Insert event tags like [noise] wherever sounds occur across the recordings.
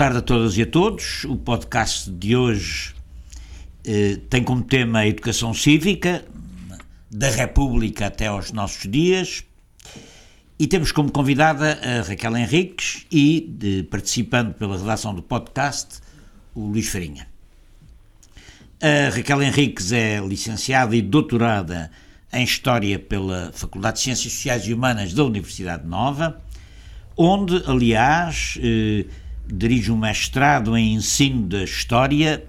Tarde a todas e a todos. O podcast de hoje eh, tem como tema a educação cívica, da República até aos nossos dias. E temos como convidada a Raquel Henriques e, de, participando pela redação do podcast, o Luís Farinha. A Raquel Henriques é licenciada e doutorada em História pela Faculdade de Ciências Sociais e Humanas da Universidade Nova, onde, aliás, eh, dirige um mestrado em ensino da História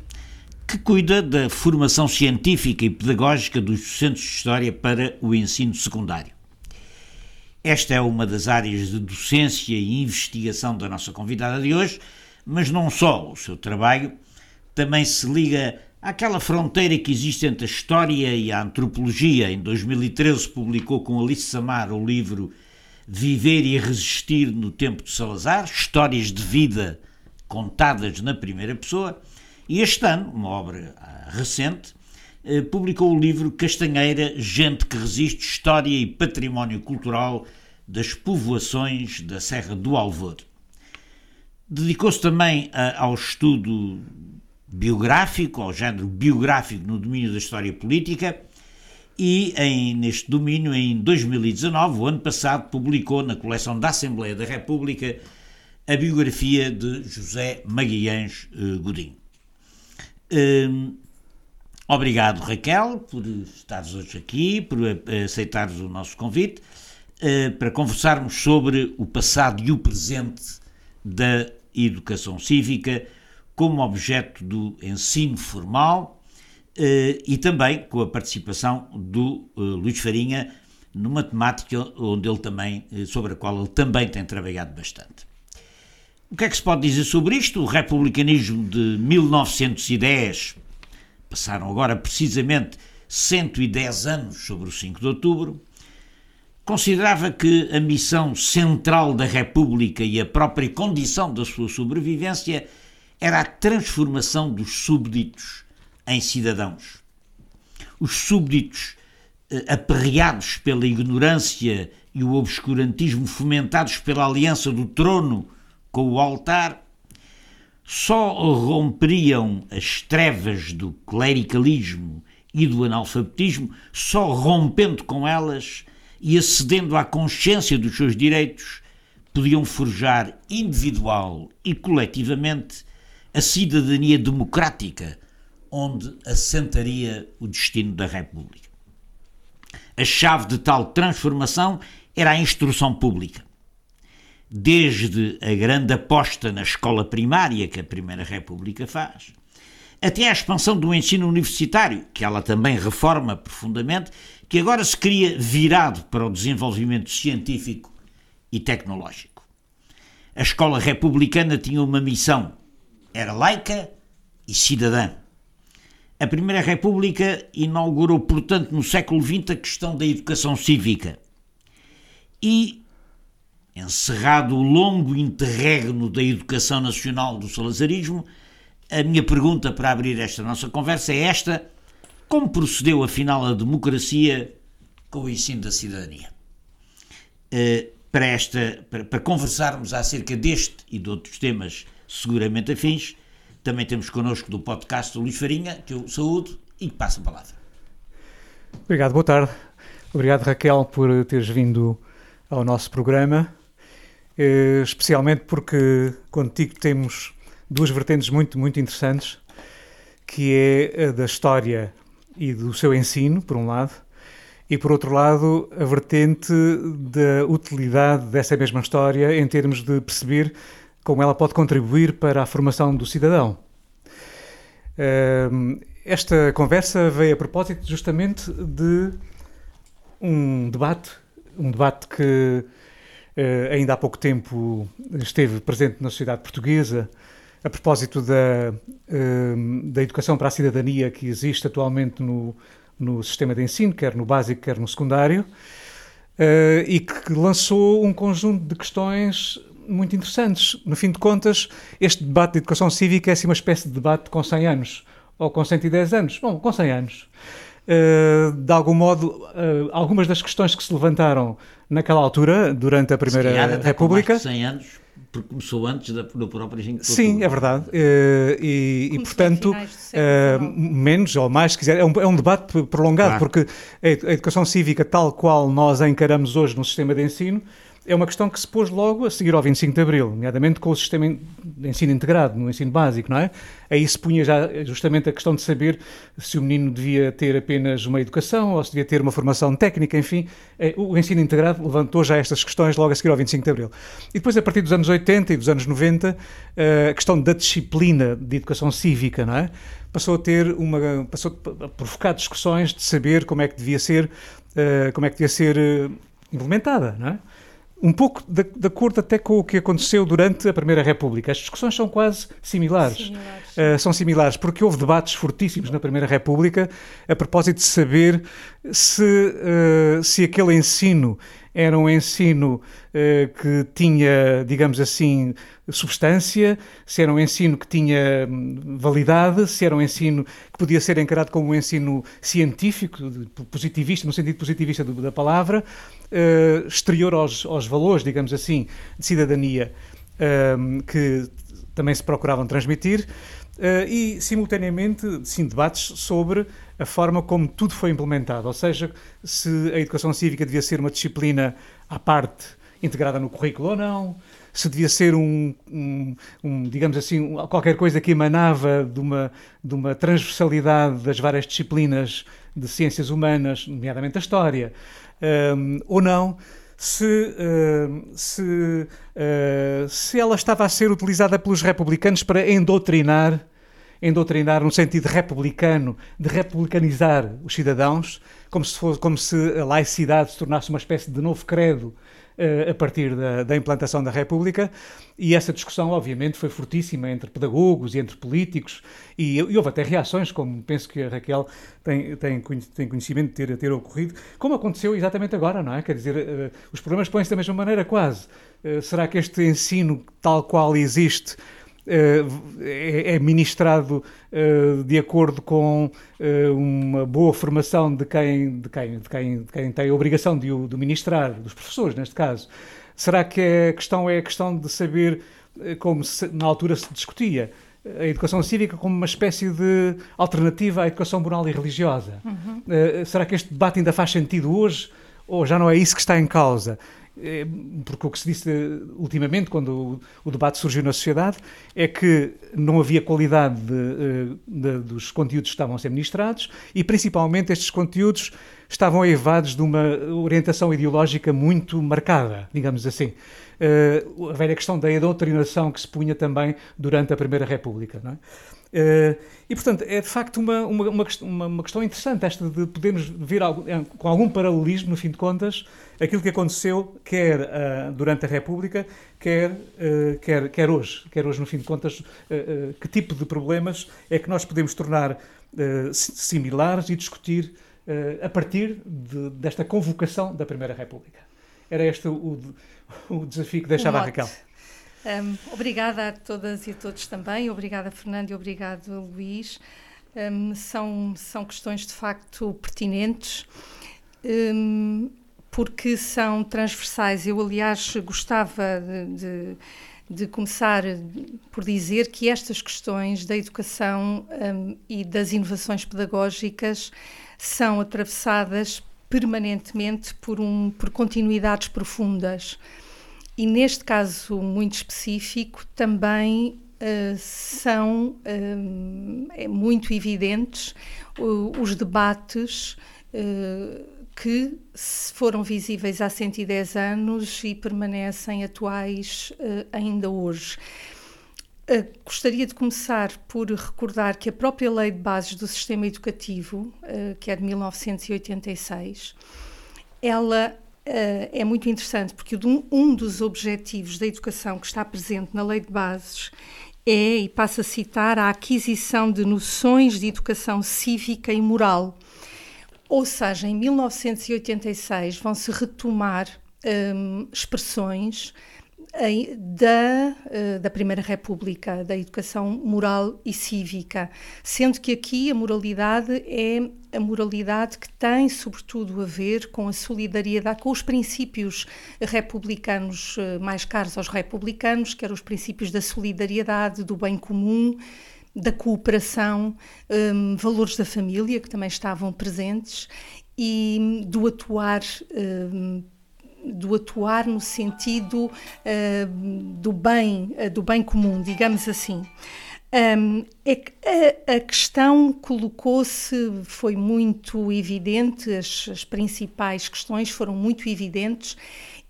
que cuida da formação científica e pedagógica dos docentes de História para o ensino secundário. Esta é uma das áreas de docência e investigação da nossa convidada de hoje, mas não só. O seu trabalho também se liga àquela fronteira que existe entre a história e a antropologia. Em 2013 publicou com Alice Samar o livro Viver e Resistir no Tempo de Salazar, histórias de vida contadas na primeira pessoa, e este ano, uma obra ah, recente, eh, publicou o livro Castanheira, Gente que Resiste, História e Património Cultural das Povoações da Serra do Alvor. Dedicou-se também ah, ao estudo biográfico, ao género biográfico no domínio da história política, e em, neste domínio, em 2019, o ano passado, publicou na coleção da Assembleia da República a biografia de José Magalhães uh, Godinho. Um, obrigado, Raquel, por estares hoje aqui, por aceitares o nosso convite, uh, para conversarmos sobre o passado e o presente da educação cívica como objeto do ensino formal eh, e também com a participação do eh, Luís Farinha numa temática onde ele também, eh, sobre a qual ele também tem trabalhado bastante. O que é que se pode dizer sobre isto? O republicanismo de 1910, passaram agora precisamente 110 anos sobre o 5 de outubro, considerava que a missão central da República e a própria condição da sua sobrevivência era a transformação dos súbditos em cidadãos. Os súbditos, eh, aperreados pela ignorância e o obscurantismo fomentados pela aliança do trono com o altar, só romperiam as trevas do clericalismo e do analfabetismo, só rompendo com elas e acedendo à consciência dos seus direitos, podiam forjar individual e coletivamente a cidadania democrática onde assentaria o destino da República. A chave de tal transformação era a instrução pública. Desde a grande aposta na escola primária que a Primeira República faz, até à expansão do ensino universitário, que ela também reforma profundamente, que agora se cria virado para o desenvolvimento científico e tecnológico. A escola republicana tinha uma missão: era laica e cidadã. A Primeira República inaugurou, portanto, no século XX a questão da educação cívica. E, encerrado o longo interregno da educação nacional do salazarismo, a minha pergunta para abrir esta nossa conversa é esta: como procedeu afinal a democracia com o ensino da cidadania? Uh, para, esta, para, para conversarmos acerca deste e de outros temas seguramente afins, também temos connosco do podcast o Luís Farinha, que eu saúdo e passo a palavra. Obrigado, boa tarde. Obrigado, Raquel, por teres vindo ao nosso programa, eh, especialmente porque contigo temos duas vertentes muito, muito interessantes, que é a da história e do seu ensino, por um lado, e por outro lado, a vertente da utilidade dessa mesma história em termos de perceber como ela pode contribuir para a formação do cidadão. Esta conversa veio a propósito justamente de um debate, um debate que eh, ainda há pouco tempo esteve presente na sociedade portuguesa, a propósito da, da educação para a cidadania que existe atualmente no, no sistema de ensino, quer no básico, quer no secundário, eh, e que lançou um conjunto de questões muito interessantes. No fim de contas, este debate de educação cívica é assim uma espécie de debate com 100 anos, ou com 110 anos. Bom, com 100 anos. Uh, de algum modo, uh, algumas das questões que se levantaram naquela altura, durante a Primeira República. Com 100 anos, porque começou antes da, do próprio 5 de Sim, é verdade. Uh, e, e, portanto, uh, menos ou mais, se quiser, é um, é um debate prolongado, claro. porque a educação cívica, tal qual nós a encaramos hoje no sistema de ensino, é uma questão que se pôs logo a seguir ao 25 de Abril, nomeadamente com o sistema de ensino integrado, no ensino básico, não é? Aí se punha já justamente a questão de saber se o menino devia ter apenas uma educação ou se devia ter uma formação técnica, enfim. É, o ensino integrado levantou já estas questões logo a seguir ao 25 de Abril. E depois, a partir dos anos 80 e dos anos 90, eh, a questão da disciplina de educação cívica, não é? Passou a ter uma. passou a provocar discussões de saber como é que devia ser, eh, como é que devia ser eh, implementada, não é? Um pouco de, de, acordo até com o que aconteceu durante a Primeira República. As discussões são quase similares. similares. Uh, são similares, porque houve debates fortíssimos na Primeira República a propósito de saber se, uh, se aquele ensino era um ensino uh, que tinha, digamos assim, substância, se era um ensino que tinha hum, validade, se era um ensino que podia ser encarado como um ensino científico, positivista, no sentido positivista da palavra, uh, exterior aos, aos, valores, digamos assim, de cidadania uh, que também se procuravam transmitir. Uh, e, simultaneamente, sim, debates sobre a forma como tudo foi implementado, ou seja, se a educação cívica devia ser uma disciplina à parte, integrada no currículo ou não, se devia ser um, um, um, digamos assim, qualquer coisa que emanava de uma, de uma transversalidade das várias disciplinas de ciências humanas, nomeadamente a história, um, ou não, se, uh, se, uh, se ela estava a ser utilizada pelos republicanos para endoutrinar, endoutrinar no sentido republicano, de republicanizar os cidadãos, como se, fosse, como se a laicidade se tornasse uma espécie de novo credo a partir da, da, implantação da República. E essa discussão, obviamente, foi fortíssima entre pedagogos e entre políticos, e, e houve até reações, como penso que a Raquel tem, tem, tem conhecimento de ter, ter ocorrido, como aconteceu exatamente agora, não é? Quer dizer, uh, os problemas põem-se da mesma maneira, quase. Uh, será que este ensino, tal qual existe, é, é ministrado de acordo com uma boa formação de quem, de quem, de quem, de quem tem a obrigação de o ministrar, dos professores, neste caso. Será que a questão é a questão de saber, como se, na altura se discutia, a educação cívica como uma espécie de alternativa à educação moral e religiosa? Uhum. será que este debate ainda faz sentido hoje? Ou já não é isso que está em causa? É, porque o que se disse ultimamente, quando o, debate surgiu na sociedade, é que não havia qualidade de, eh, de, dos conteúdos que estavam a ser ministrados e, principalmente, estes conteúdos estavam eivados de uma orientação ideológica muito marcada, digamos assim. Uh, a velha questão da doutrinação que se punha também durante a Primeira República. Não é? Uh, e, portanto, é de facto uma, uma, uma, uma, questão interessante esta de podermos ver algo, eh, com algum paralelismo, no fim de contas, aquilo que aconteceu quer uh, durante a República, quer, uh, quer, quer hoje. Quer hoje, no fim de contas, que tipo de problemas é que nós podemos tornar similares e discutir a partir de, desta convocação da Primeira República. Era este o, o desafio que deixava a Raquel. Um, obrigada a todas e a todos também, obrigada Fernando e obrigado Luís. Um, são, são questões de facto pertinentes um, porque são transversais. Eu, aliás, gostava de, de, de, começar por dizer que estas questões da educação e das inovações pedagógicas são atravessadas permanentemente por, um, por continuidades profundas. E neste caso muito específico, também uh, são uh, muito evidentes uh, os debates que foram visíveis há 110 anos e permanecem atuais ainda hoje. Uh, gostaria de começar por recordar que a própria Lei de Bases do Sistema Educativo, uh, que é de 1986, ela Uh, é muito interessante porque um dos objetivos da educação que está presente na Lei de Bases é, e passo a citar, a aquisição de noções de educação cívica e moral. Ou seja, em 1986 vão-se retomar um, expressões da, uh, da Primeira República, da educação moral e cívica, sendo que aqui a moralidade é a moralidade que tem, sobretudo, a ver com a solidariedade, com os princípios republicanos uh, mais caros aos republicanos, que eram os princípios da solidariedade, do bem comum, da cooperação, um, valores da família que também estavam presentes e do atuar um, do atuar no sentido uh, do bem uh, do bem comum digamos assim um, é que a, a questão colocou-se foi muito evidente as, as principais questões foram muito evidentes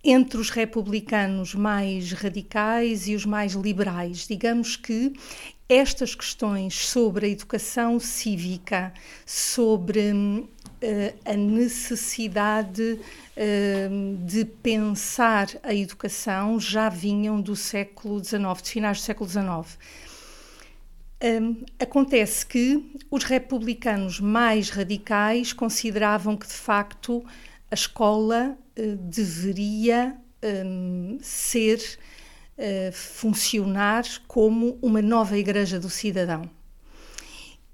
entre os republicanos mais radicais e os mais liberais. Digamos que estas questões sobre a educação cívica, sobre uh, a necessidade uh, de pensar a educação, já vinham do século XIX, de finais do século XIX. Um, acontece que os republicanos mais radicais consideravam que, de facto, a escola uh, deveria um, ser uh, funcionar como uma nova igreja do cidadão.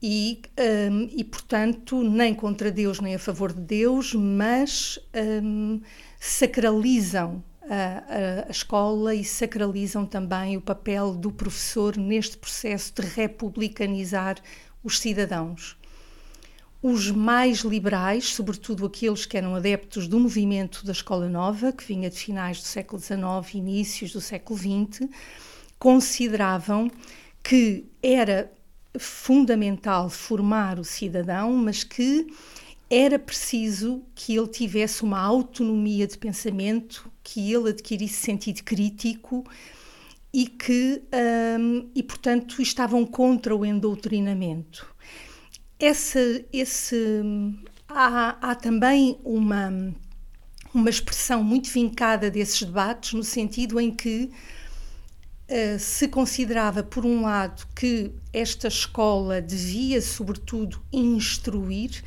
E, um, e, portanto, nem contra Deus nem a favor de Deus, mas um, sacralizam a, a, escola e sacralizam também o papel do professor neste processo de republicanizar os cidadãos. Os mais liberais, sobretudo aqueles que eram adeptos do movimento da Escola Nova, que vinha de finais do século XIX e inícios do século XX, consideravam que era fundamental formar o cidadão, mas que era preciso que ele tivesse uma autonomia de pensamento, que ele adquirisse sentido crítico e que, um, e portanto, estavam contra o endoctrinamento essa, esse, há, há também uma, uma expressão muito vincada desses debates, no sentido em que uh, se considerava, por um lado, que esta escola devia, sobretudo, instruir,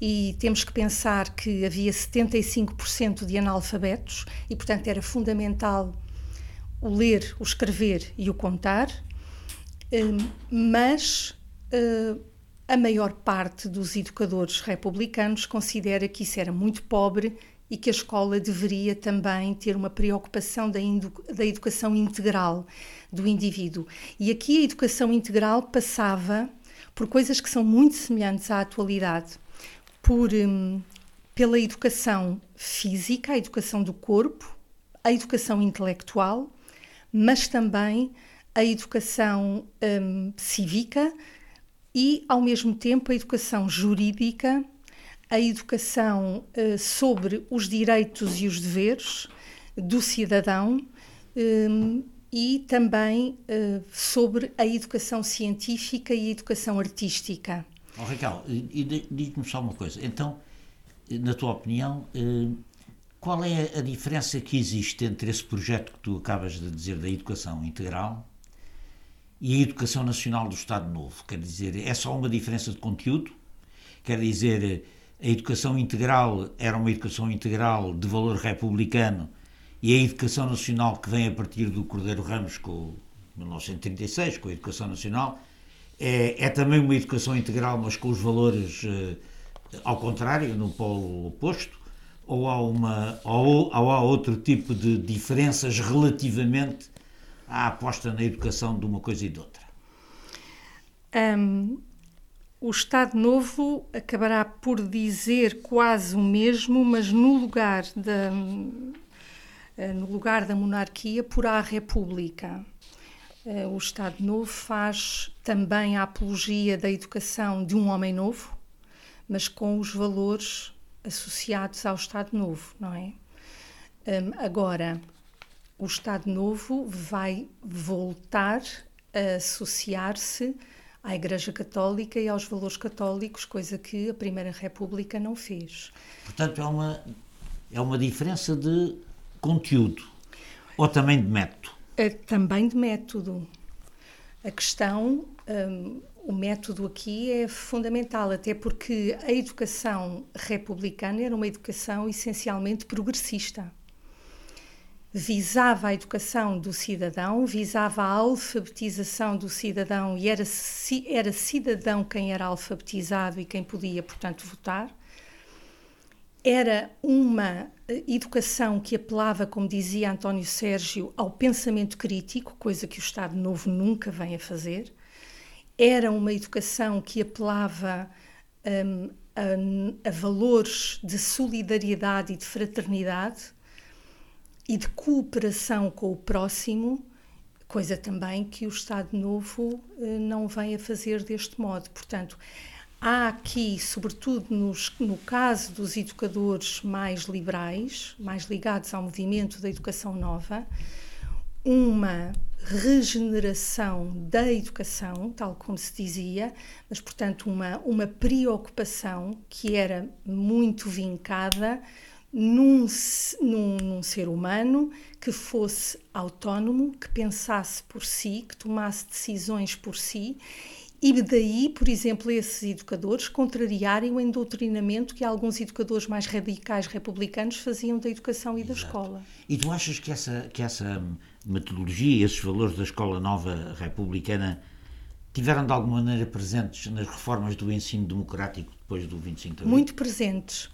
e temos que pensar que havia 75% de analfabetos, e, portanto, era fundamental o ler, o escrever e o contar, uh, mas. Uh, a maior parte dos educadores republicanos considera que isso era muito pobre e que a escola deveria também ter uma preocupação da, da educação integral do indivíduo. E aqui a educação integral passava por coisas que são muito semelhantes à atualidade, por um, pela educação física, a educação do corpo, a educação intelectual, mas também a educação um, cívica, e, ao mesmo tempo, a educação jurídica, a educação uh, sobre os direitos e os deveres do cidadão um, e também uh, sobre a educação científica e a educação artística. Oh, Raquel, diz-me só uma coisa. Então, na tua opinião, qual é a diferença que existe entre esse projeto que tu acabas de dizer da educação integral e a Educação Nacional do Estado Novo. Quer dizer, é só uma diferença de conteúdo? Quer dizer, a educação integral era uma educação integral de valor republicano e a educação nacional que vem a partir do Cordeiro Ramos com 1936, com a educação nacional, é, é também uma educação integral, mas com os valores uh, ao contrário, no polo oposto, ou há, uma, ou, ou há outro tipo de diferenças relativamente a aposta na educação de uma coisa e de outra? Um, o Estado Novo acabará por dizer quase o mesmo, mas no lugar da, eh, no lugar da monarquia, por a República. Eh, o Estado Novo faz também a apologia da educação de um homem novo, mas com os valores associados ao Estado Novo, não é? Agora, o Estado Novo vai voltar a associar-se à Igreja Católica e aos valores católicos, coisa que a Primeira República não fez. Portanto, é uma, é uma diferença de conteúdo ou também de método? É, também de método. A questão, um, o método aqui é fundamental, até porque a educação republicana era uma educação essencialmente progressista visava a educação do cidadão, visava a alfabetização do cidadão e era, era cidadão quem era alfabetizado e quem podia, portanto, votar. Era uma eh, educação que apelava, como dizia António Sérgio, ao pensamento crítico, coisa que o Estado Novo nunca vem a fazer. Era uma educação que apelava um, a, a valores de solidariedade e de fraternidade e de cooperação com o próximo, coisa também que o Estado Novo eh, não vem a fazer deste modo. Portanto, há aqui, sobretudo nos, no caso dos educadores mais liberais, mais ligados ao movimento da educação nova, uma regeneração da educação, tal como se dizia, mas, portanto, uma, uma preocupação que era muito vincada num, num, num, ser humano que fosse autónomo, que pensasse por si, que tomasse decisões por si. E daí, por exemplo, esses educadores contrariarem o endoctrinamento que alguns educadores mais radicais republicanos faziam da educação e da escola. E tu achas que essa, que essa metodologia, esses valores da escola nova republicana tiveram de alguma maneira presentes nas reformas do ensino democrático depois do 25 de abril? Muito presentes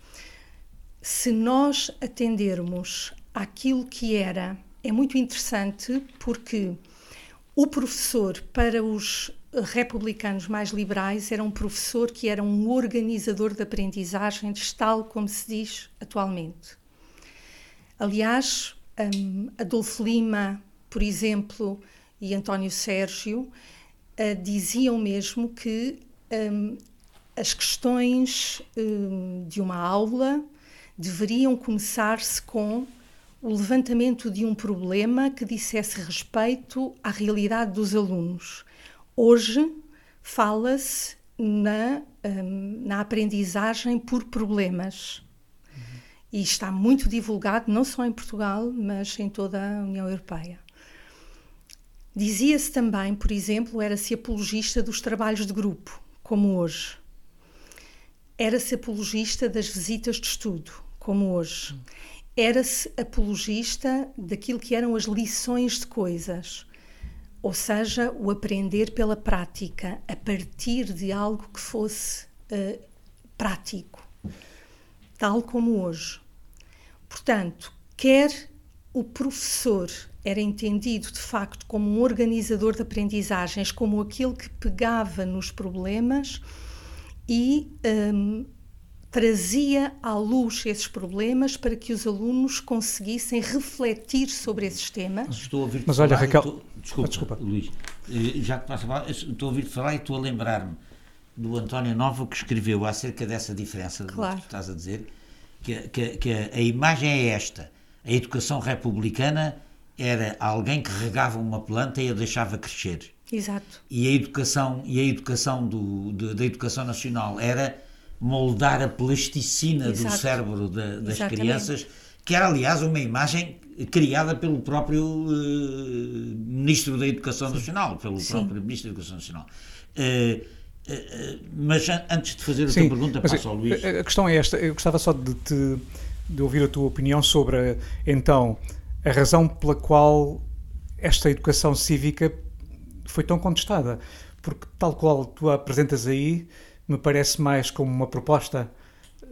se nós atendermos àquilo que era, é muito interessante porque o professor, para os republicanos mais liberais, era um professor que era um organizador de aprendizagens, tal como se diz atualmente. Aliás, um, Adolfo Lima, por exemplo, e António Sérgio uh, diziam mesmo que um, as questões um, de uma aula deveriam começar-se com o levantamento de um problema que dissesse respeito à realidade dos alunos. Hoje fala-se na, um, na aprendizagem por problemas. Uhum. E está muito divulgado, não só em Portugal, mas em toda a União Europeia. Dizia-se também, por exemplo, era-se apologista dos trabalhos de grupo, como hoje. Era-se apologista das visitas de estudo, como hoje. Era-se apologista daquilo que eram as lições de coisas, ou seja, o aprender pela prática, a partir de algo que fosse uh, prático, tal como hoje. Portanto, quer o professor era entendido de facto como um organizador de aprendizagens, como aquele que pegava nos problemas e um, trazia à luz esses problemas para que os alunos conseguissem refletir sobre esses temas. Estou a ouvir Mas olha, Raquel, estou, desculpa, ah, desculpa, Luís, eh, já que passa a falar, estou a ouvir falar e estou a lembrar-me do António Nova que escreveu acerca dessa diferença claro. que estás a dizer, que, que, que a, a imagem é esta, a educação republicana era alguém que regava uma planta e a deixava crescer. Exato. E a educação, e a educação do, de, da educação nacional era moldar a plasticina Exato. do cérebro de, das Exatamente. crianças, que era, aliás, uma imagem criada pelo próprio uh, Ministro da Educação Sim. Nacional, pelo Sim. próprio Ministro da Educação Nacional. Uh, uh, mas antes de fazer a Sim, tua pergunta, passo ao Luís. A questão é esta, eu gostava só de, te, de ouvir a tua opinião sobre, então, a razão pela qual esta educação cívica foi tão contestada. Porque, tal qual tu a apresentas aí, me parece mais como uma proposta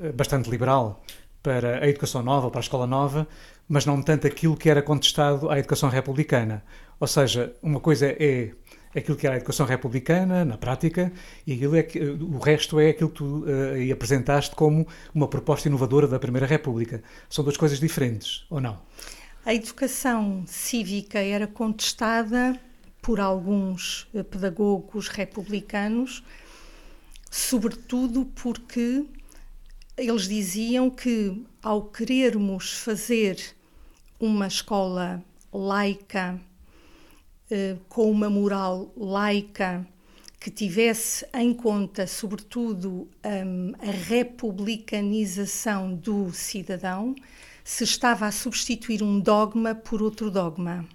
eh, bastante liberal para a educação nova, para a escola nova, mas não tanto aquilo que era contestado à educação republicana. Ou seja, uma coisa é aquilo que era a educação republicana, na prática, e é que, o resto é aquilo que tu uh, apresentaste como uma proposta inovadora da Primeira República. São duas coisas diferentes, ou não? A educação cívica era contestada por alguns eh, pedagogos republicanos sobretudo porque eles diziam que ao querermos fazer uma escola laica, eh, com uma moral laica, que tivesse em conta, sobretudo, um, a republicanização do cidadão, se estava a substituir um dogma por outro dogma.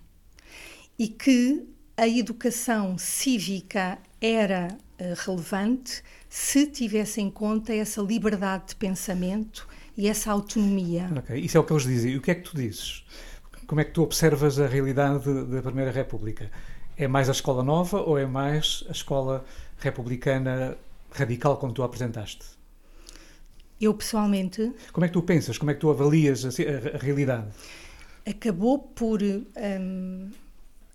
E que a educação cívica era uh, relevante se tivesse em conta essa liberdade de pensamento e essa autonomia. Ok, isso é o que eles dizem. E o que é que tu dizes? como é que tu observas a realidade da Primeira República? É mais a escola nova ou é mais a escola republicana radical como tu a apresentaste? Eu pessoalmente. Como é que tu pensas? Como é que tu avalias a, a, a realidade? Acabou por. Um,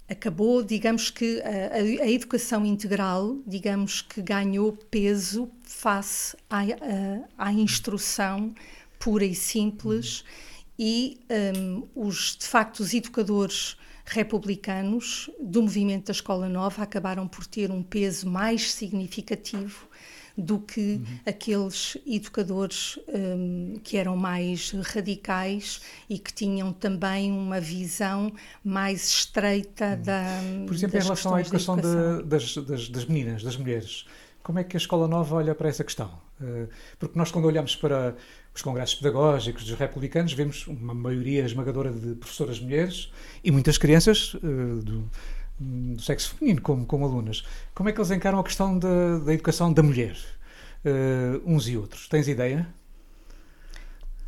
acabou, digamos que a, a, educação integral, digamos que ganhou peso face à, à instrução pura e simples e um, os, de facto, os educadores republicanos do movimento da Escola Nova acabaram por ter um peso mais significativo do que uhum. aqueles educadores um, que eram mais radicais e que tinham também uma visão mais estreita uhum. da. Por exemplo, em relação à educação, de, das, das, das meninas, das mulheres, como é que a Escola Nova olha para essa questão? Uh, porque nós, quando olhamos para os congressos pedagógicos dos republicanos, vemos uma maioria esmagadora de professoras mulheres e muitas crianças uh, do, do sexo feminino como, como alunas. Como é que eles encaram a questão da, da educação da mulher, uh, uns e outros? Tens ideia?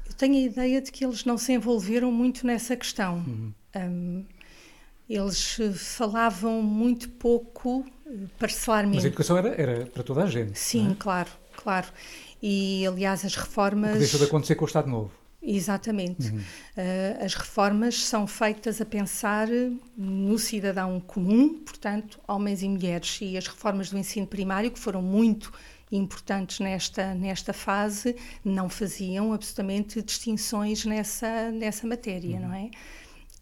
Eu tenho a ideia de que eles não se envolveram muito nessa questão. Uhum. Um, eles falavam muito pouco eh, parcelarmente. Mas a educação era, era para toda a gente. Sim, é? claro, claro. E, aliás, as reformas... O que deixou de acontecer com o Estado Novo. Exatamente. Uhum. Uh, as reformas são feitas a pensar no cidadão comum, portanto, homens e mulheres. E as reformas do ensino primário, que foram muito importantes nesta, nesta fase, não faziam absolutamente distinções nessa, nessa matéria, uhum. não é?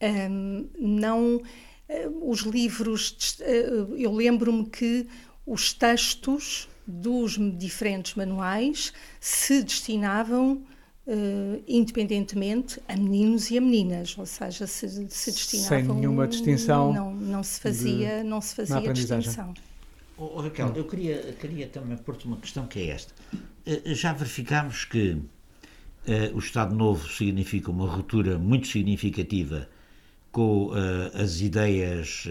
Um, não, uh, os livros, uh, eu lembro-me que os textos dos diferentes manuais se destinavam Uh, independentemente a meninos e a meninas, ou seja, se, se destinavam sem nenhuma distinção, não, não se fazia, de, não se fazia distinção. Oh, oh, Raquel, eu queria, queria também pôr-te uma questão que é esta. Uh, já verificámos que uh, o Estado Novo significa uma ruptura muito significativa com as ideias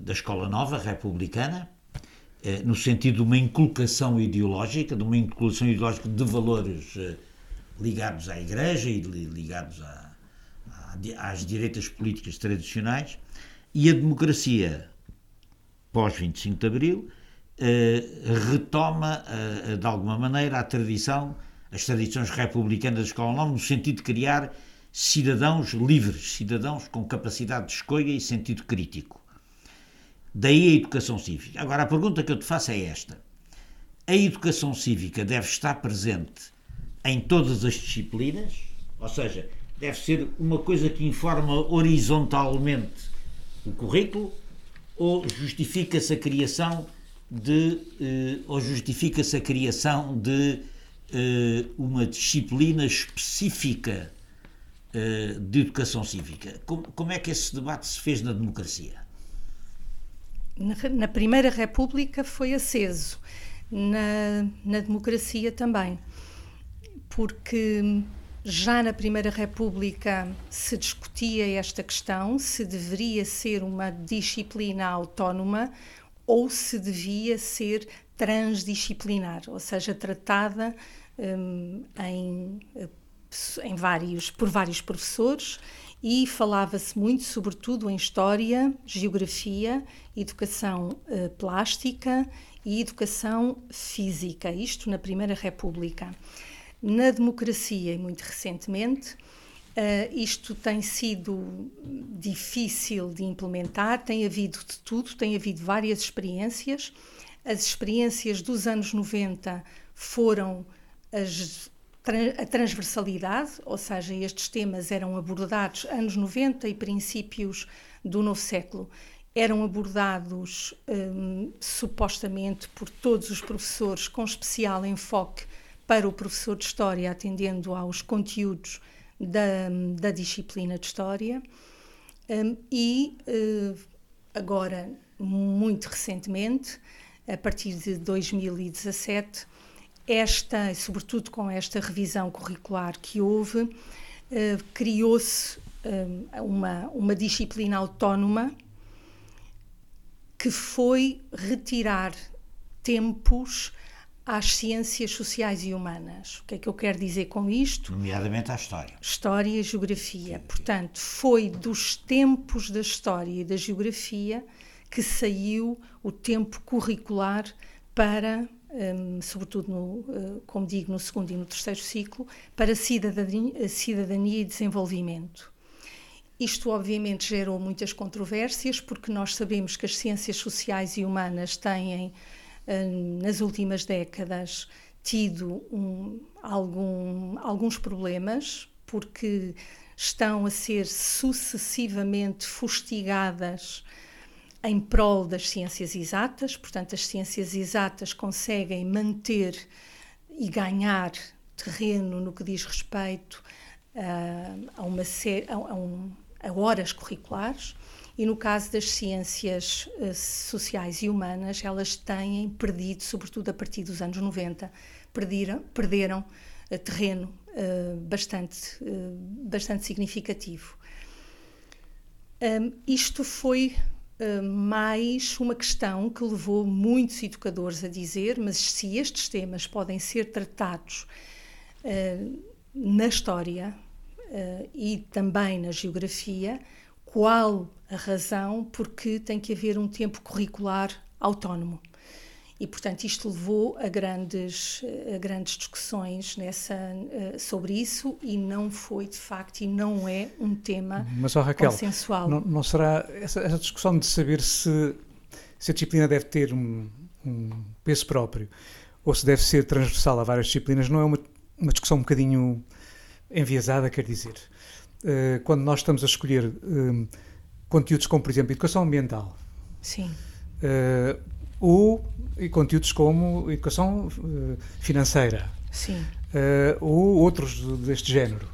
da Escola Nova Republicana, eh, no sentido de uma inculcação ideológica, de uma inculcação ideológica de valores eh, ligados à Igreja e ligados à, às direitas políticas tradicionais, e a democracia pós-25 de Abril eh, retoma, de alguma maneira, a tradição, as tradições republicanas da Escola Nova, no sentido de criar cidadãos livres, cidadãos com capacidade de escolha e sentido crítico. Daí a educação cívica. Agora, a pergunta que eu te faço é esta: a educação cívica deve estar presente em todas as disciplinas? Ou seja, deve ser uma coisa que informa horizontalmente o currículo? Ou justifica-se a criação de eh, ou justifica-se a criação de eh, uma disciplina específica eh, de educação cívica? Como, como é que esse debate se fez na democracia? Na, Primeira República foi aceso, na, na democracia também, porque já na Primeira República se discutia esta questão, se deveria ser uma disciplina autónoma ou se devia ser transdisciplinar, ou seja, tratada um, em, em vários, por vários professores e falava-se muito, sobretudo, em história, geografia, educação uh, plástica e educação física, isto na Primeira República. Na democracia, e muito recentemente, uh, isto tem sido difícil de implementar, tem havido de tudo, tem havido várias experiências. As experiências dos anos 90 foram as a transversalidade, ou seja, estes temas eram abordados anos 90 e princípios do novo século, eram abordados um, supostamente por todos os professores, com especial enfoque para o professor de História, atendendo aos conteúdos da, da disciplina de História. Um, e uh, agora, muito recentemente, a partir de 2017, esta, sobretudo com esta revisão curricular que houve, eh, criou-se eh, uma, uma disciplina autónoma que foi retirar tempos às ciências sociais e humanas. O que é que eu quero dizer com isto? Nomeadamente à história. História e geografia. Portanto, foi dos tempos da história e da geografia que saiu o tempo curricular para, um, sobretudo, no, uh, como digo, no segundo e no terceiro ciclo, para cidadania, cidadania e desenvolvimento. Isto, obviamente, gerou muitas controvérsias, porque nós sabemos que as ciências sociais e humanas têm nas últimas décadas tido um, algum, alguns problemas, porque estão a ser sucessivamente fustigadas em prol das ciências exatas, portanto, as ciências exatas conseguem manter e ganhar terreno no que diz respeito uh, a, uma a, a, um, a horas curriculares e no caso das ciências uh, sociais e humanas, elas têm perdido, sobretudo a partir dos anos 90, perderam, perderam uh, terreno uh, bastante, bastante significativo. Um, isto foi mais uma questão que levou muitos educadores a dizer, mas se estes temas podem ser tratados na história e também na geografia, qual a razão porque tem que haver um tempo curricular autónomo. E, portanto, isto levou a grandes, a grandes discussões nessa, uh, sobre isso e não foi, de facto, e não é um tema Mas, oh, Raquel, consensual. Não, não será essa, essa, discussão de saber se, se a disciplina deve ter um, um, peso próprio ou se deve ser transversal a várias disciplinas, não é uma, uma discussão um bocadinho enviesada, quer dizer. Uh, quando nós estamos a escolher... Uh, conteúdos como, por exemplo, educação ambiental. Sim. Uh, ou e conteúdos como educação uh, financeira. Sim. Uh, ou outros deste género.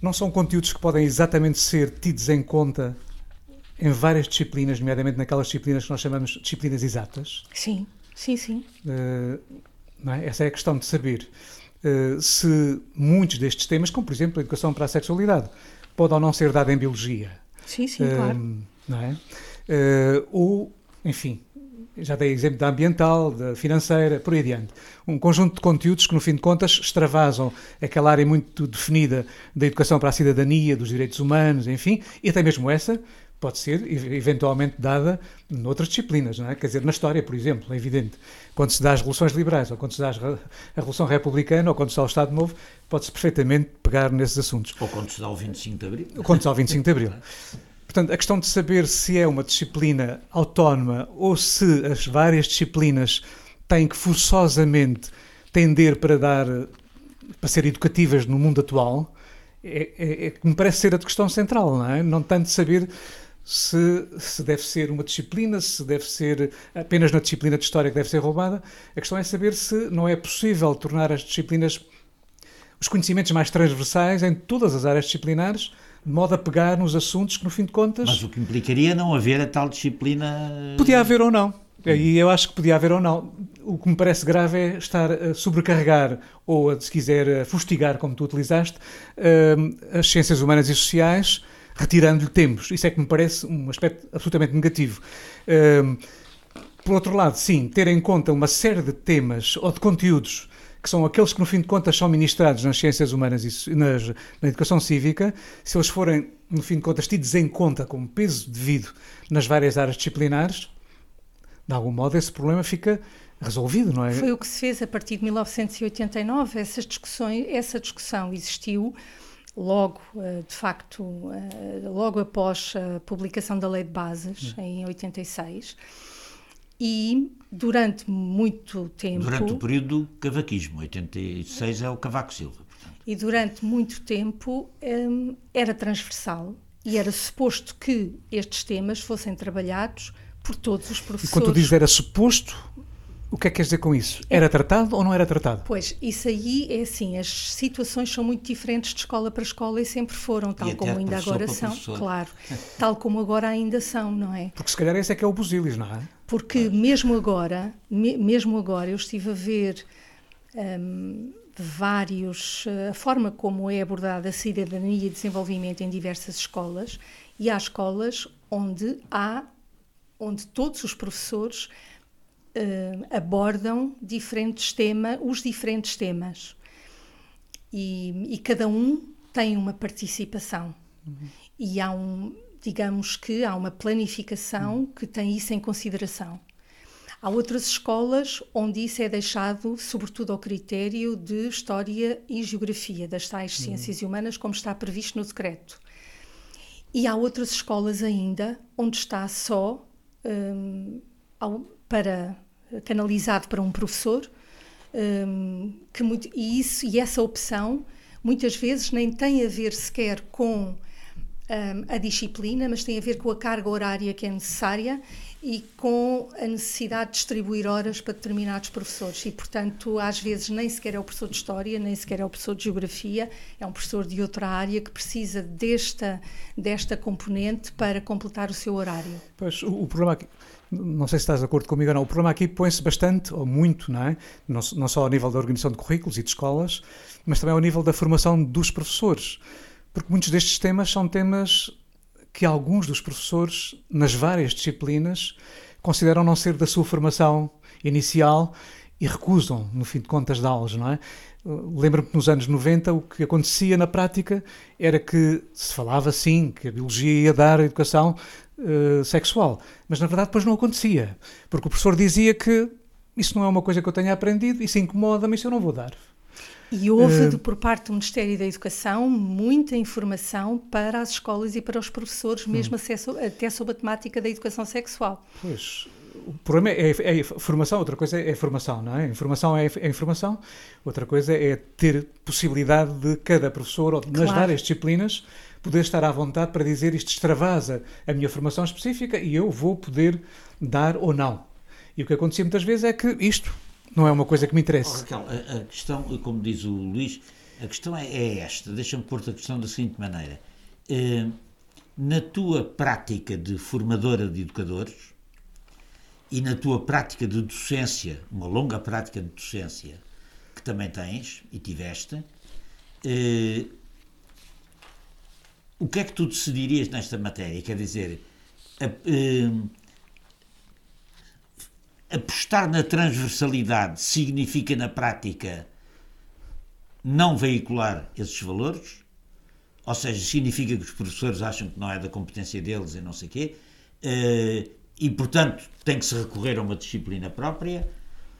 Não são conteúdos que podem exatamente ser tidos em conta em várias disciplinas, nomeadamente naquelas disciplinas que nós chamamos de disciplinas exatas? Sim, sim, sim. É? Essa é a questão de saber se muitos destes temas, como por exemplo a educação para a sexualidade, pode ou não ser dada em biologia Sim, sim, uh, claro. Não é? Uh, ou, enfim, já dei exemplo da ambiental, da financeira, por aí adiante. Um conjunto de conteúdos que, no fim de contas, extravasam aquela área muito definida da educação para a cidadania, dos direitos humanos, enfim, e até mesmo essa pode ser eventualmente dada noutras disciplinas, não é? Quer dizer, na história, por exemplo, é evidente. Quando se dá as revoluções liberais, ou quando se dá a Revolução Republicana, ou quando se dá o Estado Novo, pode-se perfeitamente pegar nesses assuntos. Ou quando se dá o 25 de Abril. Ou quando se dá o 25 de Abril. [laughs] Portanto, a questão de saber se é uma disciplina autónoma ou se as várias disciplinas têm que forçosamente tender para dar para ser educativas no mundo atual é, é, é, me parece ser a questão central, não é? Não tanto saber se, se deve ser uma disciplina, se deve ser apenas na disciplina de História que deve ser roubada. A questão é saber se não é possível tornar as disciplinas, os conhecimentos mais transversais em todas as áreas disciplinares, de modo a pegar nos assuntos que, no fim de contas. Mas o que implicaria não haver a tal disciplina. Podia haver ou não. E eu acho que podia haver ou não. O que me parece grave é estar a sobrecarregar ou, se quiser, a fustigar, como tu utilizaste, eh, as ciências humanas e sociais retirando-lhe tempos. Isso é que me parece um aspecto absolutamente negativo. Um, por outro lado, sim, ter em conta uma série de temas ou de conteúdos que são aqueles que, no fim de contas, são ministrados nas ciências humanas e nas, na educação cívica, se eles forem, no fim de contas, tidos em conta como peso devido nas várias áreas disciplinares, de algum modo esse problema fica resolvido, não é? Foi o que se fez a partir de 1989. Essas discussões, essa discussão existiu logo, eh, de facto, eh, logo após a publicação da Lei de Bases, hum. em 86. E durante muito tempo. Durante o período do cavaquismo, 86 é o Cavaco Silva. Portanto. E durante muito tempo um, era transversal e era suposto que estes temas fossem trabalhados por todos os professores. E quando tu dizes era suposto, o que é que queres dizer com isso? Era tratado ou não era tratado? Pois, isso aí é assim, as situações são muito diferentes de escola para escola e sempre foram, tal como ainda agora são, professor. claro, tal como agora ainda são, não é? Porque se calhar esse é que é o busilis, não é? Porque mesmo agora, me, mesmo agora, eu estive a ver um, vários, a forma como é abordada a cidadania e desenvolvimento em diversas escolas e há escolas onde há, onde todos os professores abordam diferentes temas, os diferentes temas. E, e, cada um tem uma participação. Uhum. E há um, digamos que há uma planificação uhum. que tem isso em consideração. Há outras escolas onde isso é deixado, sobretudo, ao critério de História e Geografia, das tais uhum. ciências humanas, como está previsto no decreto. E há outras escolas ainda onde está só um, para canalizado para um professor, um, que muito, e isso e essa opção muitas vezes nem tem a ver sequer com um, a disciplina, mas tem a ver com a carga horária que é necessária e com a necessidade de distribuir horas para determinados professores. E, portanto, às vezes nem sequer é o professor de História, nem sequer é o professor de Geografia, é um professor de outra área que precisa desta, desta componente para completar o seu horário. Pois, o, o problema aqui, não sei se estás de acordo comigo ou não, o problema aqui põe-se bastante, ou muito, não é? Não, não só ao nível da organização de currículos e de escolas, mas também ao nível da formação dos professores. Porque muitos destes temas são temas que alguns dos professores, nas várias disciplinas, consideram não ser da sua formação inicial e recusam, no fim de contas, de aulas, não é? Lembro-me que nos anos 90 o que acontecia na prática era que se falava sim que a biologia ia dar a educação uh, sexual, mas na verdade depois não acontecia, porque o professor dizia que isso não é uma coisa que eu tenha aprendido, isso incomoda-me, isso eu não vou dar. E houve, uh, por parte do Ministério da Educação, muita informação para as escolas e para os professores, mesmo hum. acesso, até sobre a temática da educação sexual. Pois, o problema é, é, é, formação, outra coisa é, formação, não é? Informação é, é, informação, outra coisa é ter possibilidade de cada professor, ou nas várias disciplinas, poder estar à vontade para dizer isto extravasa a minha formação específica e eu vou poder dar ou não. E o que acontecia muitas vezes é que isto não é uma coisa que me interessa. Oh, Raquel, a, a, questão, como diz o Luís, a questão é, é esta. Deixa-me pôr-te a questão da seguinte maneira. Uh, na tua prática de formadora de educadores e na tua prática de docência, uma longa prática de docência que também tens e tiveste, uh, o que é que tu decidirias nesta matéria? Quer dizer, a, uh, apostar na transversalidade significa, na prática, não veicular esses valores, ou seja, significa que os professores acham que não é da competência deles e não sei o quê, uh, e, portanto, tem que se recorrer a uma disciplina própria,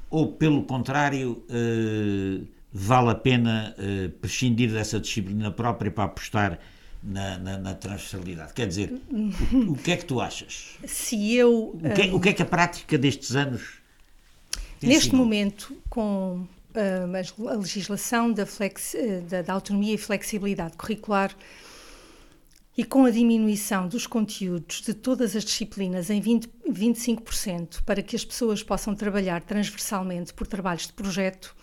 ou, pelo contrário, uh, vale a pena uh, prescindir dessa disciplina própria para apostar na, na, na, transversalidade. Quer dizer, o, o, que é que tu achas? Se eu. O que, é, o que é que a prática destes anos. Neste sido? momento, com uh, a legislação da, flex, uh, da, da, autonomia e flexibilidade curricular e com a diminuição dos conteúdos de todas as disciplinas em 20, 25% para que as pessoas possam trabalhar transversalmente por trabalhos de projeto,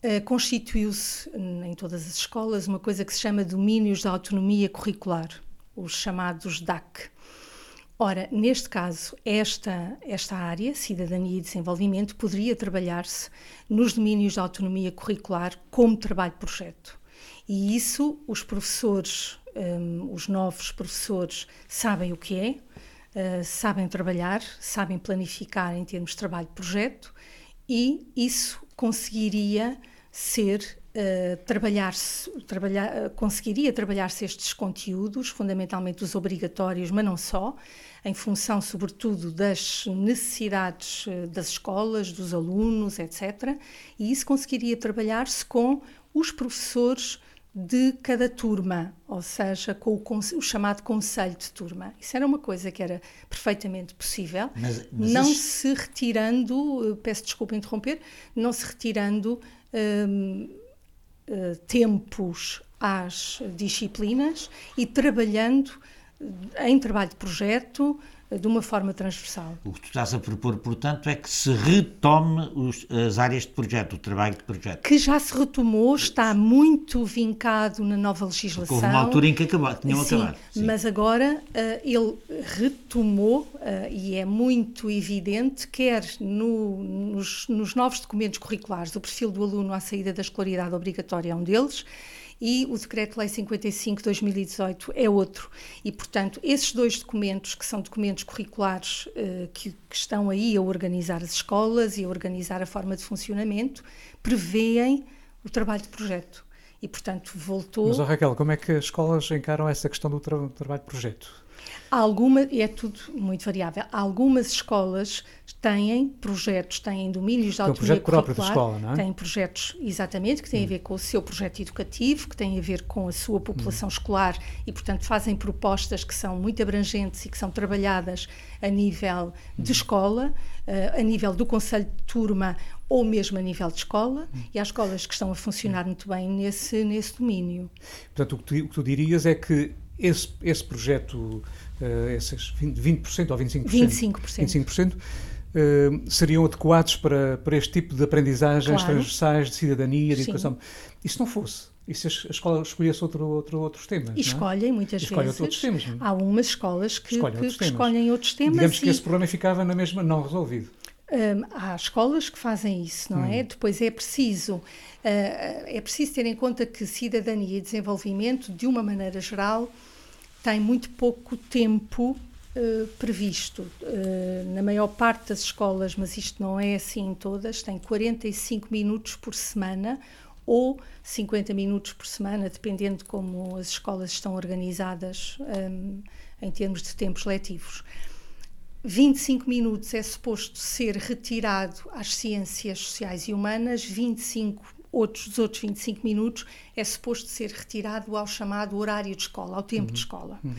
Uh, constituiu-se em todas as escolas uma coisa que se chama domínios da autonomia curricular, os chamados DAC. Ora, neste caso, esta, esta área, cidadania e desenvolvimento, poderia trabalhar-se nos domínios da autonomia curricular como trabalho de projeto. E isso os professores, um, ehm, os novos professores, sabem o que é, uh, sabem trabalhar, sabem planificar em termos de trabalho de projeto e isso conseguiria ser Uh, trabalhar-se, trabalhar, uh, conseguiria trabalhar-se estes conteúdos, fundamentalmente os obrigatórios, mas não só, em função, sobretudo, das necessidades uh, das escolas, dos alunos, etc. E isso conseguiria trabalhar-se com os professores de cada turma, ou seja, com o, o, chamado conselho de turma. Isso era uma coisa que era perfeitamente possível, mas, mas não isso... se retirando, peço desculpa interromper, não se retirando um, uh, eh, tempos às disciplinas e trabalhando em trabalho de projeto, de uma forma transversal. O que tu estás a propor, portanto, é que se retome os, as áreas de projeto, o trabalho de projeto. Que já se retomou, está muito vincado na nova legislação. Houve uma altura em que acabou, tinham sim, acabado. Sim. Mas agora uh, ele retomou uh, e é muito evidente, quer no, nos, nos novos documentos curriculares, o perfil do aluno à saída da escolaridade obrigatória é um deles, e o Decreto-Lei 55-2018 é outro. E, portanto, esses dois documentos, que são documentos curriculares uh, que, que, estão aí a organizar as escolas e a organizar a forma de funcionamento, prevêem o trabalho de projeto. E, portanto, voltou. Mas, oh, Raquel, como é que as escolas encaram essa questão do tra trabalho de projeto? Há alguma, é tudo muito variável. Há algumas escolas têm projetos, têm domínios de autonomia um projeto próprio da escola, não é? Têm projetos, exatamente, que têm hum. a ver com o seu projeto educativo, que têm a ver com a sua população hum. escolar e, portanto, fazem propostas que são muito abrangentes e que são trabalhadas a nível de hum. escola, uh, a nível do conselho de turma ou mesmo a nível de escola, hum. e há escolas que estão a funcionar muito bem nesse, nesse domínio. Portanto, o que tu, o que tu dirias é que esse, esse projeto, uh, esses 20%, 20 ou 25%, 25%. 25% uh, seriam adequados para, para este tipo de aprendizagens claro. transversais de cidadania, de Sim. educação. E se não fosse? E se a escola escolhesse outro, outro, outros temas? E escolhem, muitas Escolhe vezes. Outros temas, não? Há umas escolas que, que, que escolhem outros temas. Digamos e... que esse problema ficava na mesma não resolvido. Um, há escolas que fazem isso, não é? hum. é? Depois é preciso, uh, é preciso ter em conta que cidadania e desenvolvimento, de uma maneira geral, tem muito pouco tempo uh, previsto. Uh, na maior parte das escolas, mas isto não é assim em todas, tem 45 minutos por semana ou 50 minutos por semana, dependendo de como as escolas estão organizadas um, em termos de tempos letivos. 25 minutos é suposto ser retirado às ciências sociais e humanas, 25 outros, os outros 25 minutos é suposto ser retirado ao chamado horário de escola, ao tempo uhum. de escola. Uhum.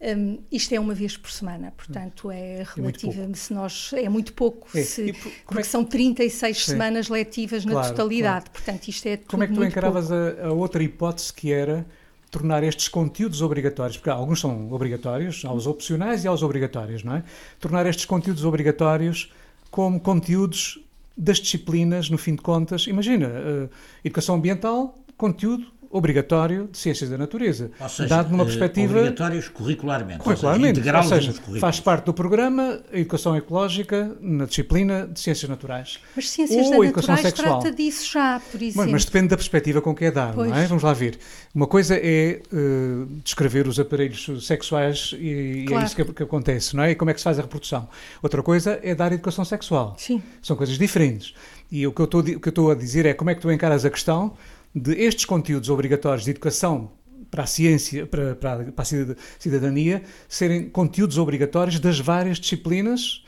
Um, isto é uma vez por semana, portanto é, é relativa, é se nós é muito pouco, é. Se, por, porque é que... são 36 Sim. semanas letivas claro, na totalidade, claro. portanto isto é Como é que tu encaravas a, a, outra hipótese que era tornar estes conteúdos obrigatórios, porque alguns são obrigatórios, há os opcionais e há os obrigatórios, não é? Tornar estes conteúdos obrigatórios como conteúdos das disciplinas, no fim de contas. Imagina, uh, educação ambiental, conteúdo obrigatório de ciências da natureza, ou seja, dado numa eh, perspectiva obrigatórios curricularmente, curricularmente, ou seja, ou seja faz parte do programa educação ecológica na disciplina de ciências naturais. Mas ciências ou da educação naturais sexual. trata disso já, por exemplo. Mas, mas, depende da perspectiva com que é dado, não é? Vamos lá ver. Uma coisa é uh, descrever os aparelhos sexuais e, claro. e é isso que, que, acontece, não é? E como é que se faz a reprodução. Outra coisa é dar educação sexual. Sim. São coisas diferentes. E o que eu estou a dizer é como é que tu encaras a questão de estes conteúdos obrigatórios de educação para a ciência, para, para, para a cidadania, serem conteúdos obrigatórios das várias disciplinas,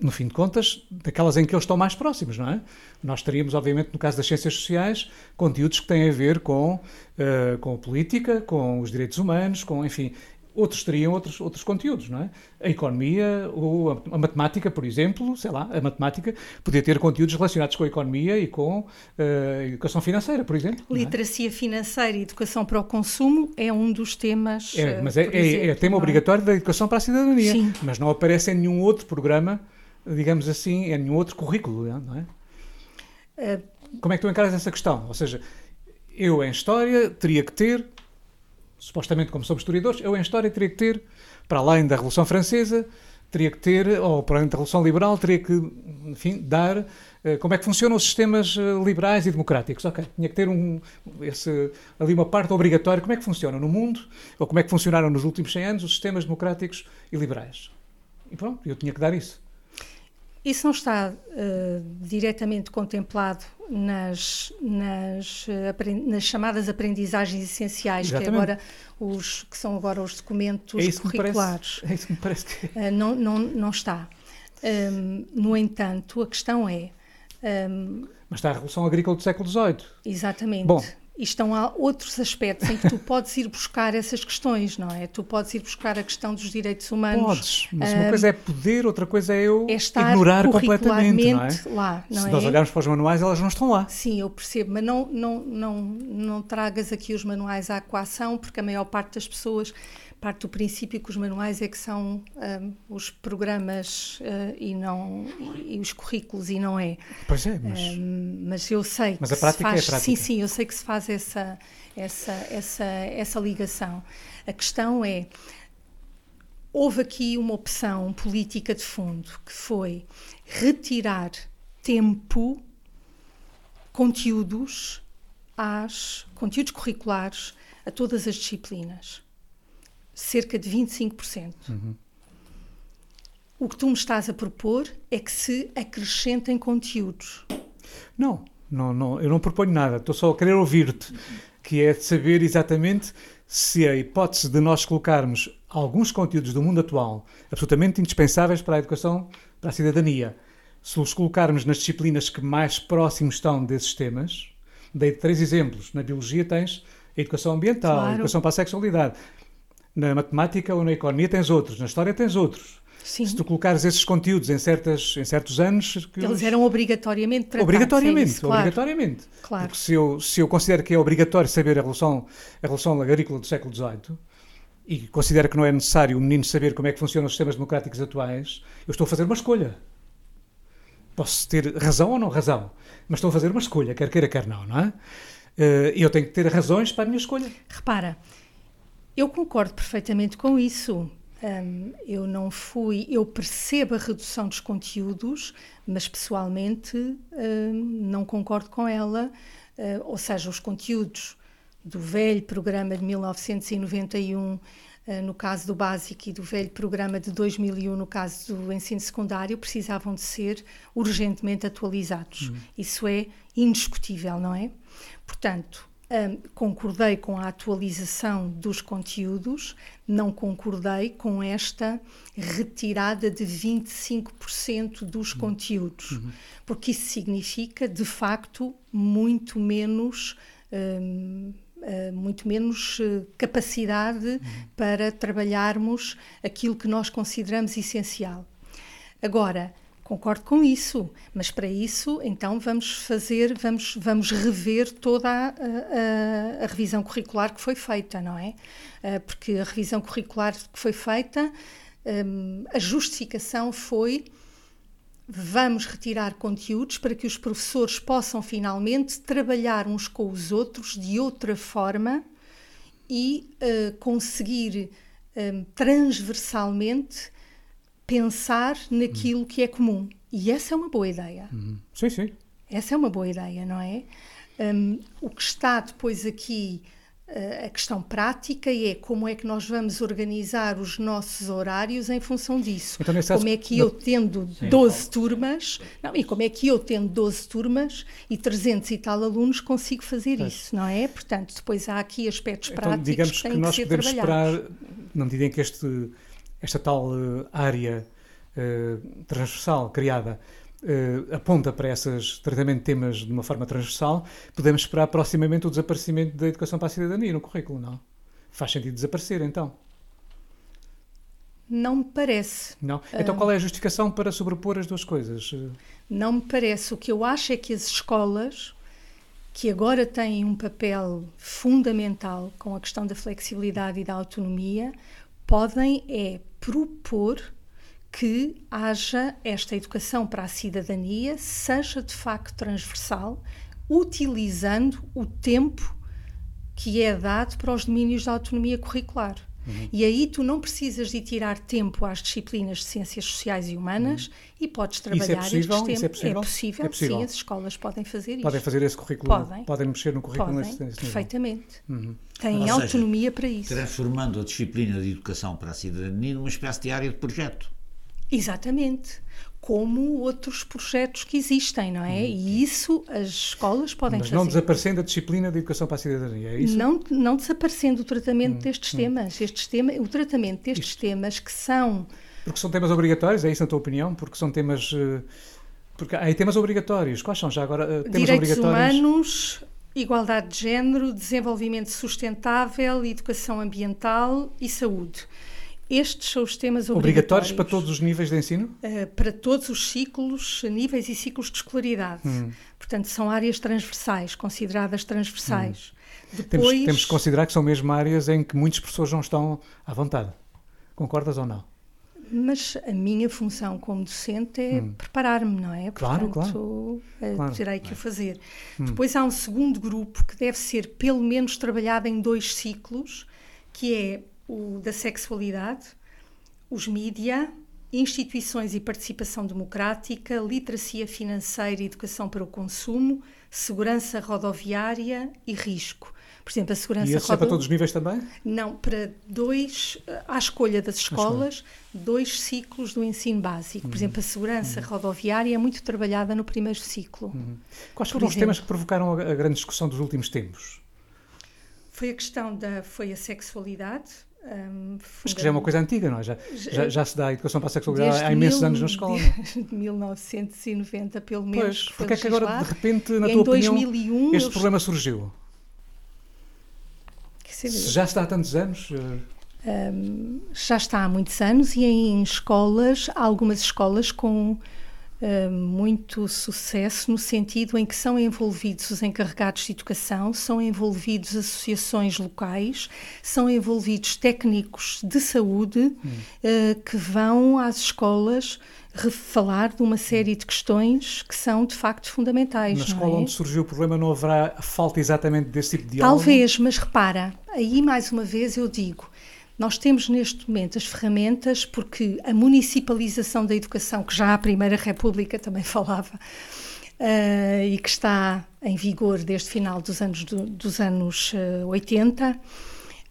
no fim de contas, daquelas em que eles estão mais próximos, não é? Nós teríamos, obviamente, no caso das ciências sociais, conteúdos que têm a ver com, uh, com a política, com os direitos humanos, com, enfim, outros teriam outros, outros conteúdos, não é? A economia ou a, a, matemática, por exemplo, sei lá, a matemática podia ter conteúdos relacionados com a economia e com uh, a educação financeira, por exemplo. É? Literacia é? financeira e educação para o consumo é um dos temas. É, mas é, exemplo, é, é tema é? obrigatório da educação para a cidadania, Sim. mas não aparece em nenhum outro programa, digamos assim, em nenhum outro currículo, não é? Uh, Como é que tu encaras essa questão? Ou seja, eu em História teria que ter supostamente como somos historiadores, eu em História teria que ter, para além da Revolução Francesa, teria que ter, ou para além da Revolução Liberal, teria que, enfim, dar uh, como é que funcionam os sistemas uh, liberais e democráticos. Ok, tinha que ter um, esse, ali uma parte obrigatória, como é que funcionam no mundo, ou como é que funcionaram nos últimos 100 anos os sistemas democráticos e liberais. E pronto, eu tinha que dar isso. Isso não está uh, diretamente contemplado nas, nas, uh, nas, chamadas aprendizagens essenciais, Exatamente. que, agora os, que são agora os documentos é curriculares. Parece, é isso que me parece que... Uh, não, não, não está. Um, no entanto, a questão é... Um, Mas está a Revolução Agrícola do século XVIII. Exatamente. Bom, e estão há outros aspectos em que tu podes ir buscar essas questões, não é? Tu podes ir buscar a questão dos direitos humanos. Podes, mas uma coisa é poder, outra coisa é eu é ignorar completamente, não é? lá, não Se é? nós olharmos para os manuais, elas não estão lá. Sim, eu percebo, mas não, não, não, não tragas aqui os manuais à coação, porque a maior parte das pessoas parte do princípio que os manuais é que são um, os programas uh, e não e, os currículos e não é. Pois é, mas, um, mas eu sei mas que a prática faz, é a prática. sim, sim, eu sei que se faz essa essa essa essa ligação. A questão é houve aqui uma opção política de fundo que foi retirar tempo, conteúdos às conteúdos curriculares a todas as disciplinas. Cerca de 25%. Uhum. O que tu me estás a propor é que se acrescentem conteúdos. Não, não, não eu não proponho nada. Estou só a querer ouvir-te, que é de saber exatamente se a hipótese de nós colocarmos alguns conteúdos do mundo atual absolutamente indispensáveis para a educação, para a cidadania, se os colocarmos nas disciplinas que mais próximos estão desses temas, dei três exemplos. Na biologia tens a educação ambiental, claro. a educação para a sexualidade. Na matemática ou na economia tens outros, na história tens outros. Sim. Se tu colocares esses conteúdos em, certas, em certos anos. Eles eram obrigatoriamente tratados. Obrigatoriamente, é isso, claro. obrigatoriamente. Claro. Porque se eu, se eu considero que é obrigatório saber a relação, a relação agrícola do século XVIII e considero que não é necessário o menino saber como é que funcionam os sistemas democráticos atuais, eu estou a fazer uma escolha. Posso ter razão ou não razão, mas estou a fazer uma escolha, quer queira, quer não, não é? Eh, e eu tenho que ter razões para a minha escolha. Repara, eu concordo perfeitamente com isso. Um, eu não fui, eu percebo a redução dos conteúdos, mas pessoalmente um, não concordo com ela. Uh, ou seja, os conteúdos do velho programa de 1991 eh, no caso do básico e do velho programa de 2001, no caso do ensino secundário, precisavam de ser urgentemente atualizados. Uhum. Isso é indiscutível, não é? Portanto, um, concordei com a atualização dos conteúdos, não concordei com esta retirada de 25% dos uhum. conteúdos, uhum. porque isso significa, de facto, muito menos. Um, Uh, muito menos uh, capacidade uhum. para trabalharmos aquilo que nós consideramos essencial. Agora, concordo com isso, mas para isso, então, vamos fazer, vamos, vamos rever toda a, a, a revisão curricular que foi feita, não é? Uh, porque a revisão curricular que foi feita, um, a justificação foi vamos retirar conteúdos para que os professores possam finalmente trabalhar uns com os outros de outra forma e uh, conseguir um, transversalmente pensar naquilo que é comum. E essa é uma boa ideia. Uhum. Sim, sim. Essa é uma boa ideia, não é? Um, o que está depois aqui eh, a questão prática é como é que nós vamos organizar os nossos horários em função disso. Então, como é que eu tendo Sim, 12 turmas, não, e como é que eu tendo 12 turmas e 300 e tal alunos consigo fazer isso, não é? Portanto, depois há aqui aspectos então, práticos digamos que têm que, nós podemos esperar, na medida em que este, esta tal uh, área uh, transversal criada uh, aponta para esses tratamento de temas de uma forma transversal, podemos esperar proximamente o desaparecimento da educação para a cidadania no currículo, não? Faz sentido desaparecer, então? Não me parece. Não? Então qual é a justificação para sobrepor as duas coisas? Não me parece. O que eu acho é que as escolas, que agora têm um papel fundamental com a questão da flexibilidade e da autonomia, podem é propor que haja esta educação para a cidadania, seja de facto transversal, utilizando o tempo que é dado para os domínios da autonomia curricular. Uhum. E aí tu não precisas de tirar tempo às disciplinas de ciências sociais e humanas uhum. e podes trabalhar isso é possível? Isso é possível? É possível, é possível, sim, as escolas podem fazer isso. Podem fazer esse currículo, podem, podem mexer no currículo podem, nesse, nesse perfeitamente. Uhum. Têm Ou autonomia seja, para isso. Transformando a disciplina de educação para a cidadania numa espécie de área de projeto. Exatamente. Como outros projetos que existem, não é? E isso as escolas podem Mas fazer. não desaparecendo a disciplina de educação para a cidadania, é isso? Não, não desaparecendo o tratamento hum, destes hum. temas. Estes tema, o tratamento destes Isto. temas que são. Porque são temas obrigatórios, é isso na tua opinião? Porque são temas. Eh, porque há temas obrigatórios. Quais são já agora eh, temas Direitos obrigatórios? humanos, igualdade de género, desenvolvimento sustentável, educação ambiental e saúde. Estes são os temas obrigatórios. Obrigatórios para todos os níveis de ensino? Uh, para todos os ciclos, níveis e ciclos de escolaridade. Hum. Portanto, são áreas transversais, consideradas transversais. Hum. Depois... Temos, temos que considerar que são mesmo áreas em que muitas pessoas não estão à vontade. Concordas ou não? Mas a minha função como docente é hum. preparar-me, não é? Portanto, claro, claro. claro. terei que o fazer. Hum. Depois há um segundo grupo que deve ser pelo menos trabalhado em dois ciclos, que é o da sexualidade, os mídia instituições e participação democrática, literacia financeira e educação para o consumo, segurança rodoviária e risco. Por exemplo, a segurança E esse é para todos os níveis também? Não, para dois, à escolha das escolas, dois ciclos do ensino básico. Por uhum. exemplo, a segurança uhum. rodoviária é muito trabalhada no primeiro ciclo. Uhum. Quais foram os temas que provocaram a grande discussão dos últimos tempos? Foi a questão da foi a sexualidade, um, Mas que já é uma coisa antiga, não é? Já, já, já se dá educação para a sexualidade há imensos mil, anos na escola. [laughs] De 1990, pelo menos. Pois, porque é que agora, de repente, na tua opinião, 2001, este problema surgiu? Se já está há tantos anos? Um, já está há muitos anos e em escolas, há algumas escolas com uh, muito sucesso no sentido em que são envolvidos os encarregados de educação, são envolvidos associações locais, são envolvidos técnicos de saúde hum. uh, que vão às escolas falar de uma série de questões que são de facto fundamentais. Na escola é? onde surgiu o problema não haverá falta exatamente desse tipo de diálogo? Talvez, mas repara, aí mais uma vez eu digo, nós temos neste momento as ferramentas porque a municipalização da educação, que já a Primeira República também [laughs] falava, uh, e que está em vigor desde o final dos anos, do, dos anos uh, eh, 80,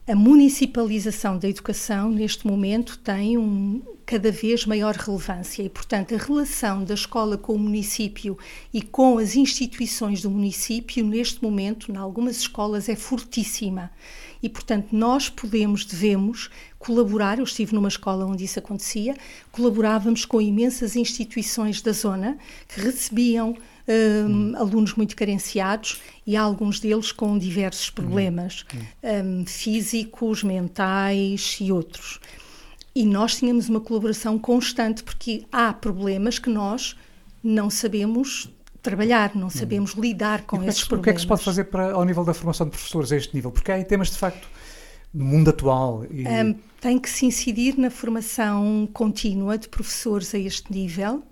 a municipalização da educação, neste momento, tem um, cada vez maior relevância e, portanto, a relação da escola com o município e com as instituições do município, neste momento, em algumas escolas, é fortíssima. E, portanto, nós podemos, devemos colaborar. Eu estive numa escola onde isso acontecia, colaborávamos com imensas instituições da zona que recebiam um, alunos muito carenciados e alguns deles com diversos problemas um, físicos, mentais e outros. E nós tínhamos uma colaboração constante, porque há problemas que nós não sabemos trabalhar, não sabemos lidar com e esses problemas. O que é que se pode fazer para, ao nível da formação de professores a este nível? Porque há temas, de facto, no mundo atual. E... Um, tem que se incidir na formação contínua de professores a este nível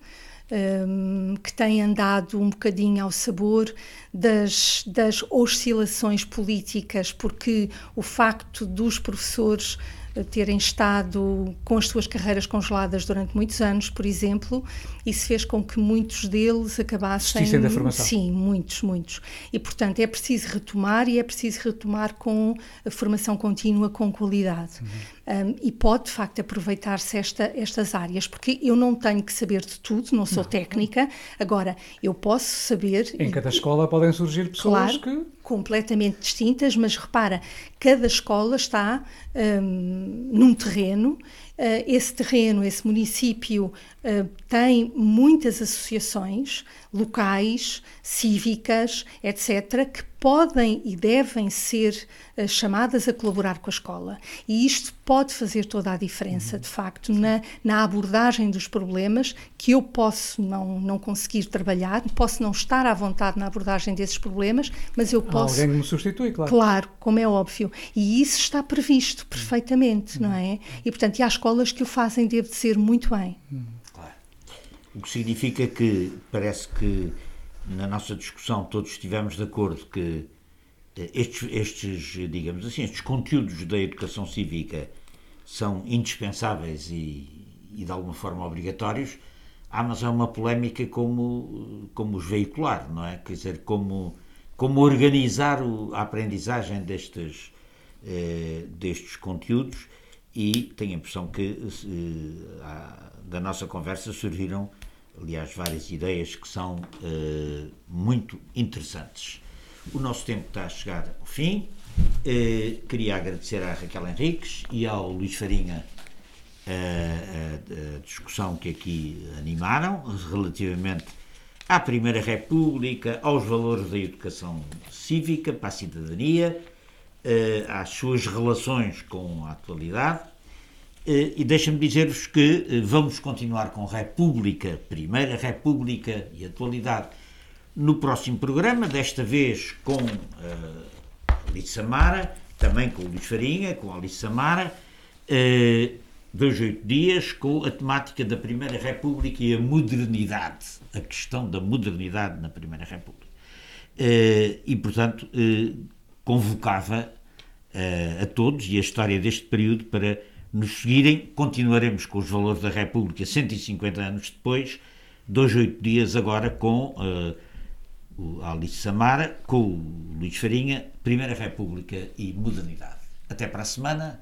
um, que tem andado um bocadinho ao sabor das, das oscilações políticas, porque o facto dos professores terem estado com as suas carreiras congeladas durante muitos anos, por exemplo, isso fez com que muitos deles acabassem. Da formação. Sim, muitos, muitos. E, portanto, é preciso retomar e é preciso retomar com a formação contínua, com qualidade. Uhum. Um, e pode, de facto, aproveitar-se esta, estas áreas, porque eu não tenho que saber de tudo, não sou não. técnica, agora eu posso saber. Em cada escola podem surgir pessoas claro, que. completamente distintas, mas repara, cada escola está um, num terreno Uh, esse terreno, esse município uh, tem muitas associações locais, cívicas, etc., que podem e devem ser uh, chamadas a colaborar com a escola. E isto pode fazer toda a diferença, de facto, na, na abordagem dos problemas que eu posso não, não conseguir trabalhar, posso não estar à vontade na abordagem desses problemas, mas eu posso. Alguém me substitui, claro. Claro, como é óbvio. E isso está previsto perfeitamente, não é? E, portanto, e há escolas que o fazem, deve ser muito bem. Claro. O que significa que parece que na nossa discussão todos estivemos de acordo que eh, estes, estes, digamos assim, estes conteúdos da educação cívica são indispensáveis e, e de alguma forma obrigatórios. Ah, mas é uma polémica como, como os veicular, não é? Quer dizer, como, como organizar o, a aprendizagem destes, eh, destes conteúdos e tenho a impressão que eh, da nossa conversa surgiram, aliás, várias ideias que são eh, muito interessantes. O nosso tempo está a chegar ao fim. Eh, queria agradecer à Raquel Henriques e ao Luís Farinha a, a discussão que aqui animaram relativamente à Primeira República, aos valores da educação cívica para a cidadania uh, às suas relações com a atualidade. Uh, e deixa-me dizer-vos que uh, vamos continuar com República, Primeira República e Atualidade no próximo programa, desta vez com uh, Alice Samara, também com o Luís Farinha, com Alice Samara, dois, oito dias, com a temática da Primeira República e a modernidade, a questão da modernidade na Primeira República. e, portanto, convocava uh, a todos e a história deste período para nos seguirem, continuaremos com os valores da República 150 anos depois, dois, oito dias agora com uh, o Alice Samara, com o Luís Farinha, Primeira República e Modernidade. Até para a semana,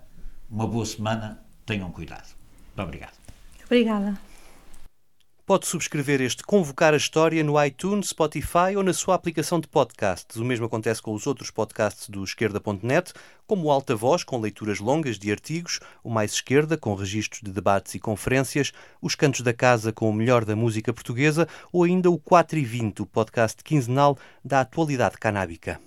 uma boa semana, tenham cuidado. Muito obrigado. Obrigada. Pode subscrever este Convocar a História no iTunes, Spotify ou na sua aplicação de podcasts. O mesmo acontece com os outros podcasts do Esquerda.net, como o Alta Voz, com leituras longas de artigos, o Mais Esquerda, com registros de debates e conferências, os Cantos da Casa, com o melhor da música portuguesa, ou ainda o 4 e 20, o podcast quinzenal da atualidade canábica.